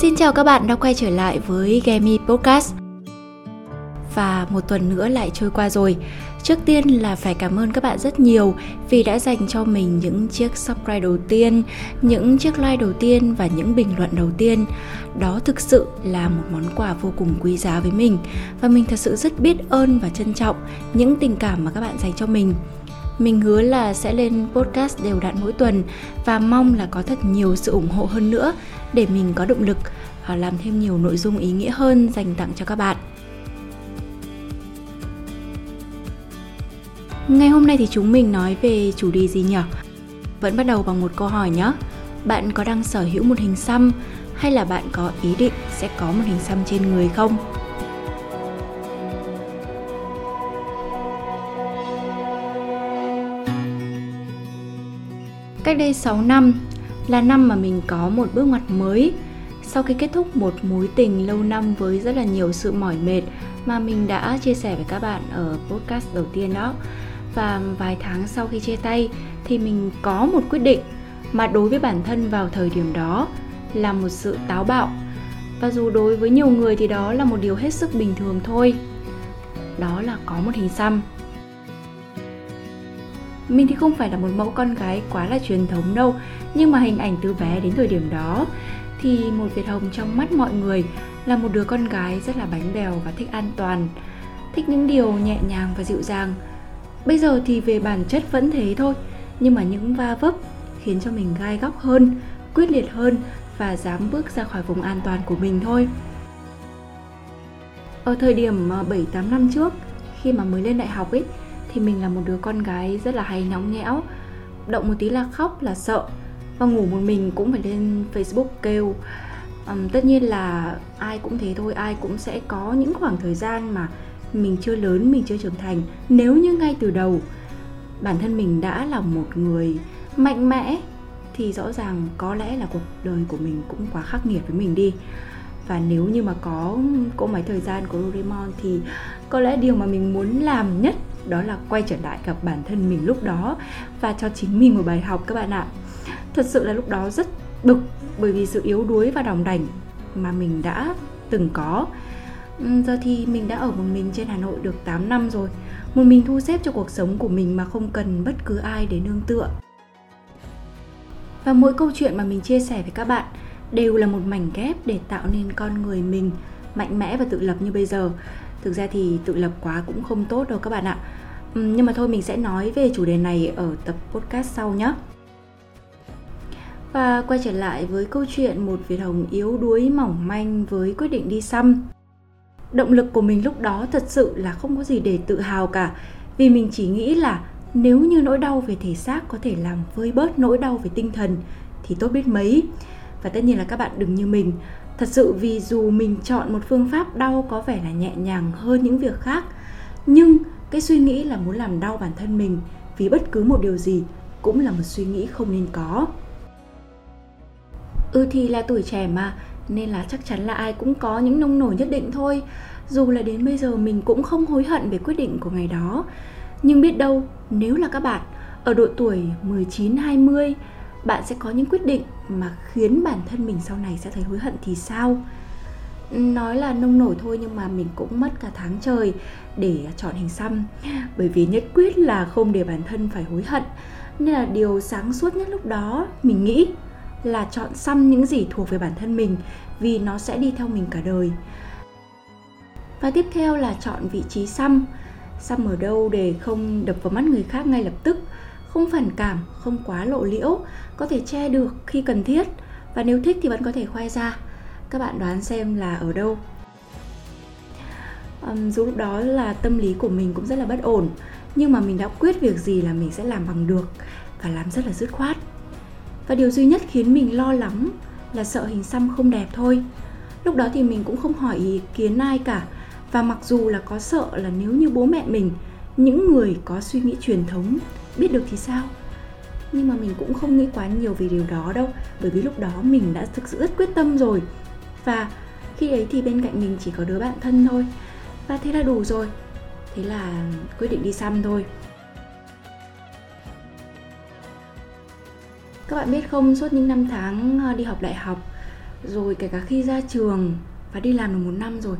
Xin chào các bạn đã quay trở lại với Gemi Podcast Và một tuần nữa lại trôi qua rồi Trước tiên là phải cảm ơn các bạn rất nhiều vì đã dành cho mình những chiếc subscribe đầu tiên, những chiếc like đầu tiên và những bình luận đầu tiên. Đó thực sự là một món quà vô cùng quý giá với mình và mình thật sự rất biết ơn và trân trọng những tình cảm mà các bạn dành cho mình. Mình hứa là sẽ lên podcast đều đặn mỗi tuần và mong là có thật nhiều sự ủng hộ hơn nữa để mình có động lực và làm thêm nhiều nội dung ý nghĩa hơn dành tặng cho các bạn. Ngày hôm nay thì chúng mình nói về chủ đề gì nhỉ? Vẫn bắt đầu bằng một câu hỏi nhé. Bạn có đang sở hữu một hình xăm hay là bạn có ý định sẽ có một hình xăm trên người không? Cách đây 6 năm là năm mà mình có một bước ngoặt mới. Sau khi kết thúc một mối tình lâu năm với rất là nhiều sự mỏi mệt mà mình đã chia sẻ với các bạn ở podcast đầu tiên đó, và vài tháng sau khi chia tay thì mình có một quyết định mà đối với bản thân vào thời điểm đó là một sự táo bạo. Và dù đối với nhiều người thì đó là một điều hết sức bình thường thôi. Đó là có một hình xăm mình thì không phải là một mẫu con gái quá là truyền thống đâu, nhưng mà hình ảnh từ bé đến thời điểm đó thì một Việt Hồng trong mắt mọi người là một đứa con gái rất là bánh bèo và thích an toàn, thích những điều nhẹ nhàng và dịu dàng. Bây giờ thì về bản chất vẫn thế thôi, nhưng mà những va vấp khiến cho mình gai góc hơn, quyết liệt hơn và dám bước ra khỏi vùng an toàn của mình thôi. Ở thời điểm ờ, 7 8 năm trước, khi mà mới lên đại học ấy thì mình là một đứa con gái rất là hay nóng nhẽo động một tí là khóc là sợ và ngủ một mình cũng phải lên facebook kêu. Um, tất nhiên là ai cũng thế thôi ai cũng sẽ có những khoảng thời gian mà mình chưa lớn mình chưa trưởng thành. Nếu như ngay từ đầu bản thân mình đã là một người mạnh mẽ thì rõ ràng có lẽ là cuộc đời của mình cũng quá khắc nghiệt với mình đi. Và nếu như mà có cỗ máy thời gian của Doraemon thì có lẽ điều mà mình muốn làm nhất đó là quay trở lại gặp bản thân mình lúc đó và cho chính mình một bài học các bạn ạ. Thật sự là lúc đó rất bực bởi vì sự yếu đuối và đồng đảnh mà mình đã từng có. Ừ, giờ thì mình đã ở một mình trên Hà Nội được 8 năm rồi, một mình thu xếp cho cuộc sống của mình mà không cần bất cứ ai để nương tựa. Và mỗi câu chuyện mà mình chia sẻ với các bạn đều là một mảnh ghép để tạo nên con người mình mạnh mẽ và tự lập như bây giờ thực ra thì tự lập quá cũng không tốt đâu các bạn ạ. Nhưng mà thôi mình sẽ nói về chủ đề này ở tập podcast sau nhé và quay trở lại với câu chuyện một Việt Hồng yếu đuối mỏng manh với quyết định đi xăm. Động lực của mình lúc đó thật sự là không có gì để tự hào cả, Vì mình chỉ nghĩ là nếu như nỗi đau về thể xác có thể làm vơi bớt nỗi đau về tinh thần thì tốt biết mấy. Và tất nhiên là các bạn đừng như mình Thật sự vì dù mình chọn một phương pháp đau có vẻ là nhẹ nhàng hơn những việc khác, Nhưng cái suy nghĩ là muốn làm đau bản thân mình vì bất cứ một điều gì cũng là một suy nghĩ không nên có. Ừ thì là tuổi trẻ mà, Nên là chắc chắn là ai cũng có những nông nổi nhất định thôi. Dù là đến bây giờ mình cũng không hối hận về quyết định của ngày đó. Nhưng biết đâu, nếu là các bạn, ở độ tuổi 19-20 bạn sẽ có những quyết định mà khiến bản thân mình sau này sẽ thấy hối hận thì sao? Nói là nông nổi thôi nhưng mà mình cũng mất cả tháng trời để chọn hình xăm. Bởi vì nhất quyết là không để bản thân phải hối hận. Nên là điều sáng suốt nhất lúc đó mình nghĩ là chọn xăm những gì thuộc về bản thân mình vì nó sẽ đi theo mình cả đời. Và tiếp theo là chọn vị trí xăm. Xăm ở đâu để không đập vào mắt người khác ngay lập tức? Không phản cảm không quá lộ liễu có thể che được khi cần thiết. Và nếu thích thì vẫn có thể khoe ra. Các bạn đoán xem là ở đâu. Um, dù lúc đó là tâm lý của mình cũng rất là bất ổn nhưng mà mình đã quyết việc gì là mình sẽ làm bằng được và làm rất là dứt khoát. Và điều duy nhất khiến mình lo lắng là sợ hình xăm không đẹp thôi. Lúc đó thì mình cũng không hỏi ý kiến ai cả và mặc dù là có sợ là nếu như bố mẹ mình những người có suy nghĩ truyền thống biết được thì sao? Nhưng mà mình cũng không nghĩ quá nhiều về điều đó đâu bởi vì lúc đó mình đã thực sự rất quyết tâm rồi. Và khi ấy thì bên cạnh mình chỉ có đứa bạn thân thôi. Và thế là đủ rồi. Thế là quyết định đi xăm thôi. Các bạn biết không, suốt những năm tháng ờ, đi học đại học rồi kể cả khi ra trường và đi làm được một năm rồi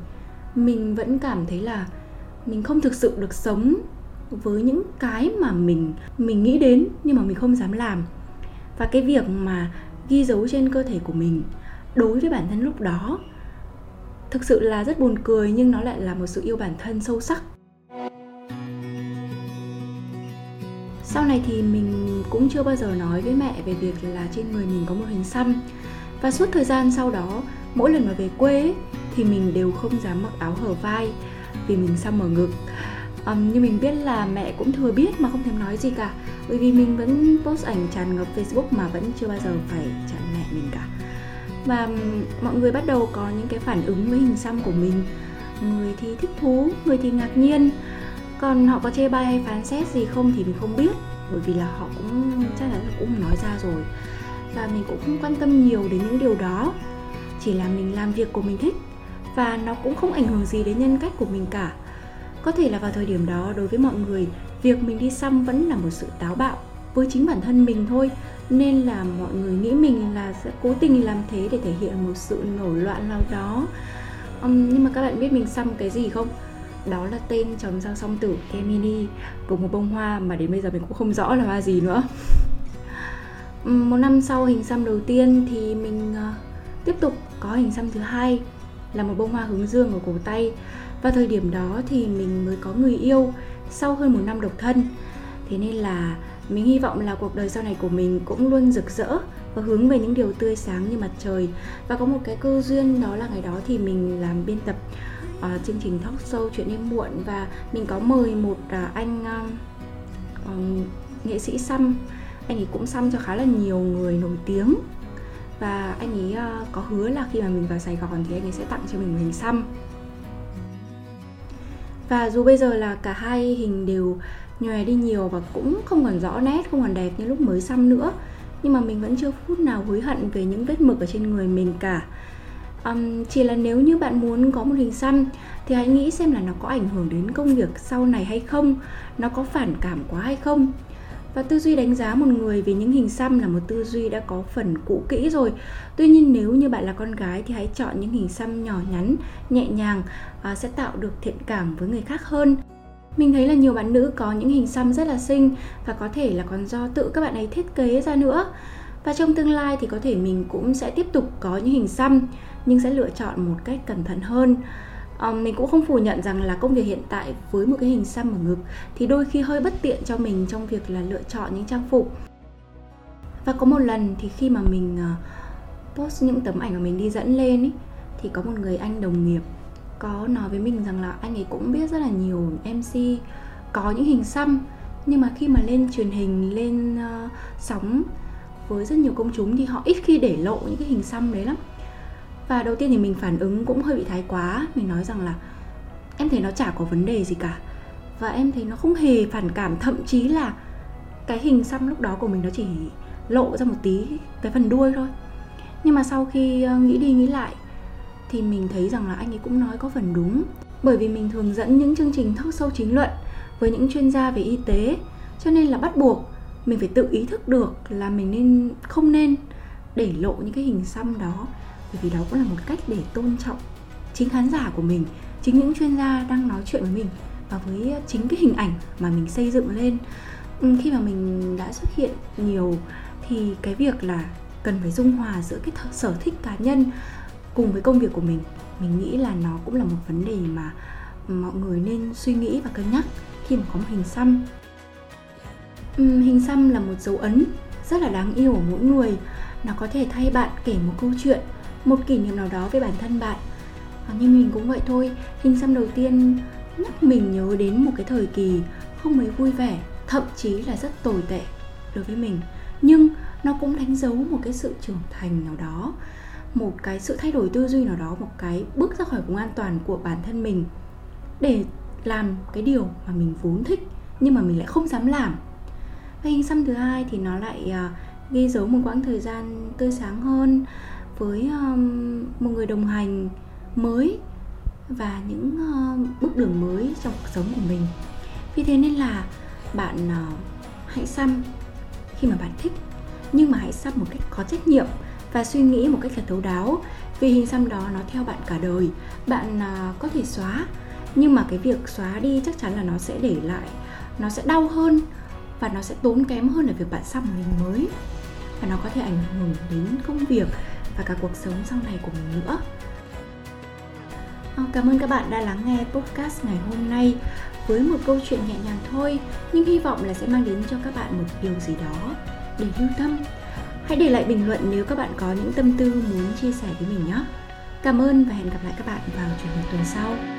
mình vẫn cảm thấy là mình không thực sự được sống với những cái mà mình mình nghĩ đến nhưng mà mình không dám làm. Và cái việc mà ghi dấu trên cơ thể của mình đối với bản thân lúc đó thực sự là rất buồn cười nhưng nó lại là một sự yêu bản thân sâu sắc. Sau này thì mình cũng chưa bao giờ nói với mẹ về việc là trên người mình có một hình xăm. Và suốt thời gian sau đó mỗi lần mà về quê ấy, thì mình đều không dám mặc áo hở vai vì mình xăm ở ngực. Um, nhưng mình biết là mẹ cũng thừa biết mà không thèm nói gì cả. Bởi vì mình vẫn post ảnh tràn ngập facebook mà vẫn chưa bao giờ phải chặn mẹ mình cả. Và mọi người bắt đầu có những cái phản ứng với hình xăm của mình. Người thì thích thú người thì ngạc nhiên. Còn họ có chê bai hay phán xét gì không thì mình không biết bởi vì là họ cũng chắc là cũng nói ra rồi. Và mình cũng không quan tâm nhiều đến những điều đó. Chỉ là mình làm việc của mình thích và nó cũng không ảnh hưởng gì đến nhân cách của mình cả. Có thể là vào thời điểm đó đối với mọi người việc mình đi xăm vẫn là một sự táo bạo với chính bản thân mình thôi. Nên là mọi người nghĩ mình là sẽ cố tình làm thế để thể hiện một sự nổi loạn nào đó. Um, nhưng mà các bạn biết mình xăm cái gì không? Đó là tên chấm sao song tử Gemini cùng một bông hoa mà đến bây giờ mình cũng không rõ là hoa gì nữa. Một năm sau hình xăm đầu tiên thì mình uh, tiếp tục có hình xăm thứ hai là một bông hoa hướng dương ở cổ tay. Và thời điểm đó thì mình mới có người yêu sau hơn một năm độc thân. Thế nên là mình hy vọng là cuộc đời sau này của mình cũng luôn rực rỡ và hướng về những điều tươi sáng như mặt trời. Và có một cái cơ duyên đó là ngày đó thì mình làm biên tập uh, chương trình talk show chuyện đêm muộn và mình có mời một uh, anh uh, uh, nghệ sĩ xăm anh ấy cũng xăm cho khá là nhiều người nổi tiếng và anh ấy uh, có hứa là khi mà mình vào Sài Gòn thì anh ấy sẽ tặng cho mình một hình xăm. Và dù bây giờ là cả hai hình đều nhòe đi nhiều và cũng không còn rõ nét không còn đẹp như lúc mới xăm nữa nhưng mà mình vẫn chưa phút nào hối hận về những vết mực ở trên người mình cả. Um, chỉ là nếu như bạn muốn có một hình xăm thì hãy nghĩ xem là nó có ảnh hưởng đến công việc sau này hay không nó có phản cảm quá hay không và tư duy đánh giá một người về những hình xăm là một tư duy đã có phần cũ kỹ rồi. Tuy nhiên nếu như bạn là con gái thì hãy chọn những hình xăm nhỏ nhắn nhẹ nhàng à, sẽ tạo được thiện cảm với người khác hơn. Mình thấy là nhiều bạn nữ có những hình xăm rất là xinh và có thể là còn do tự các bạn ấy thiết kế ra nữa. Và trong tương lai thì có thể mình cũng sẽ tiếp tục có những hình xăm nhưng sẽ lựa chọn một cách cẩn thận hơn um, mình cũng không phủ nhận rằng là công việc hiện tại với một cái hình xăm ở ngực thì đôi khi hơi bất tiện cho mình trong việc là lựa chọn những trang phục. Và có một lần thì khi mà mình uh, post những tấm ảnh mà mình đi dẫn lên ý, thì có một người anh đồng nghiệp có nói với mình rằng là anh ấy cũng biết rất là nhiều MC có những hình xăm nhưng mà khi mà lên truyền hình lên uh, sóng với rất nhiều công chúng thì họ ít khi để lộ những cái hình xăm đấy lắm và đầu tiên thì mình phản ứng cũng hơi bị thái quá. Mình nói rằng là, em thấy nó chả có vấn đề gì cả. Và em thấy nó không hề phản cảm. Thậm chí là cái hình xăm lúc đó của mình nó chỉ lộ ra một tí, cái phần đuôi thôi. Nhưng mà sau khi ờ, nghĩ đi nghĩ lại thì mình thấy rằng là anh ấy cũng nói có phần đúng. Bởi vì mình thường dẫn những chương trình talk sâu chính luận với những chuyên gia về y tế, cho nên là bắt buộc mình phải tự ý thức được là mình nên, không nên để lộ những cái hình xăm đó bởi vì đó cũng là một cách để tôn trọng chính khán giả của mình chính những chuyên gia đang nói chuyện với mình và với chính cái hình ảnh mà mình xây dựng lên. Ừ, khi mà mình đã xuất hiện nhiều thì cái việc là cần phải dung hòa giữa cái sở thích cá nhân cùng với công việc của mình mình nghĩ là nó cũng là một vấn đề mà mọi người nên suy nghĩ và cân nhắc khi mà có một hình xăm. Uhm, hình xăm là một dấu ấn rất là đáng yêu của mỗi người. Nó có thể thay bạn kể một câu chuyện một kỷ niệm nào đó về bản thân bạn. À, nhưng mình cũng vậy thôi. Hình xăm đầu tiên nhắc mình nhớ đến một cái thời kỳ không mấy vui vẻ thậm chí là rất tồi tệ đối với mình. Nhưng nó cũng đánh dấu một cái sự trưởng thành nào đó một cái sự thay đổi tư duy nào đó một cái bước ra khỏi vùng an toàn của bản thân mình để làm cái điều mà mình vốn thích nhưng mà mình lại không dám làm. Và hình xăm thứ hai thì nó lại uh, ghi dấu một quãng thời gian tươi sáng hơn với um, một người đồng hành mới và những um, bước đường mới trong cuộc sống của mình. Vì thế nên là bạn ờ, hãy xăm khi mà bạn thích, nhưng mà hãy xăm một cách có trách nhiệm và suy nghĩ một cách là thấu đáo. Vì hình xăm đó nó theo bạn cả đời, bạn ờ, có thể xóa, nhưng mà cái việc xóa đi chắc chắn là nó sẽ để lại, nó sẽ đau hơn và nó sẽ tốn kém hơn là việc bạn xăm một hình mới. Và nó có thể ảnh hưởng đến công việc và cả cuộc sống sau này của mình nữa ờ, Cảm ơn các bạn đã lắng nghe podcast ngày hôm nay với một câu chuyện nhẹ nhàng thôi, nhưng hy vọng là sẽ mang đến cho các bạn một điều gì đó để lưu tâm. Hãy để lại bình luận nếu các bạn có những tâm tư muốn chia sẻ với mình nhé. Cảm ơn và hẹn gặp lại các bạn vào chủ nhật tuần sau.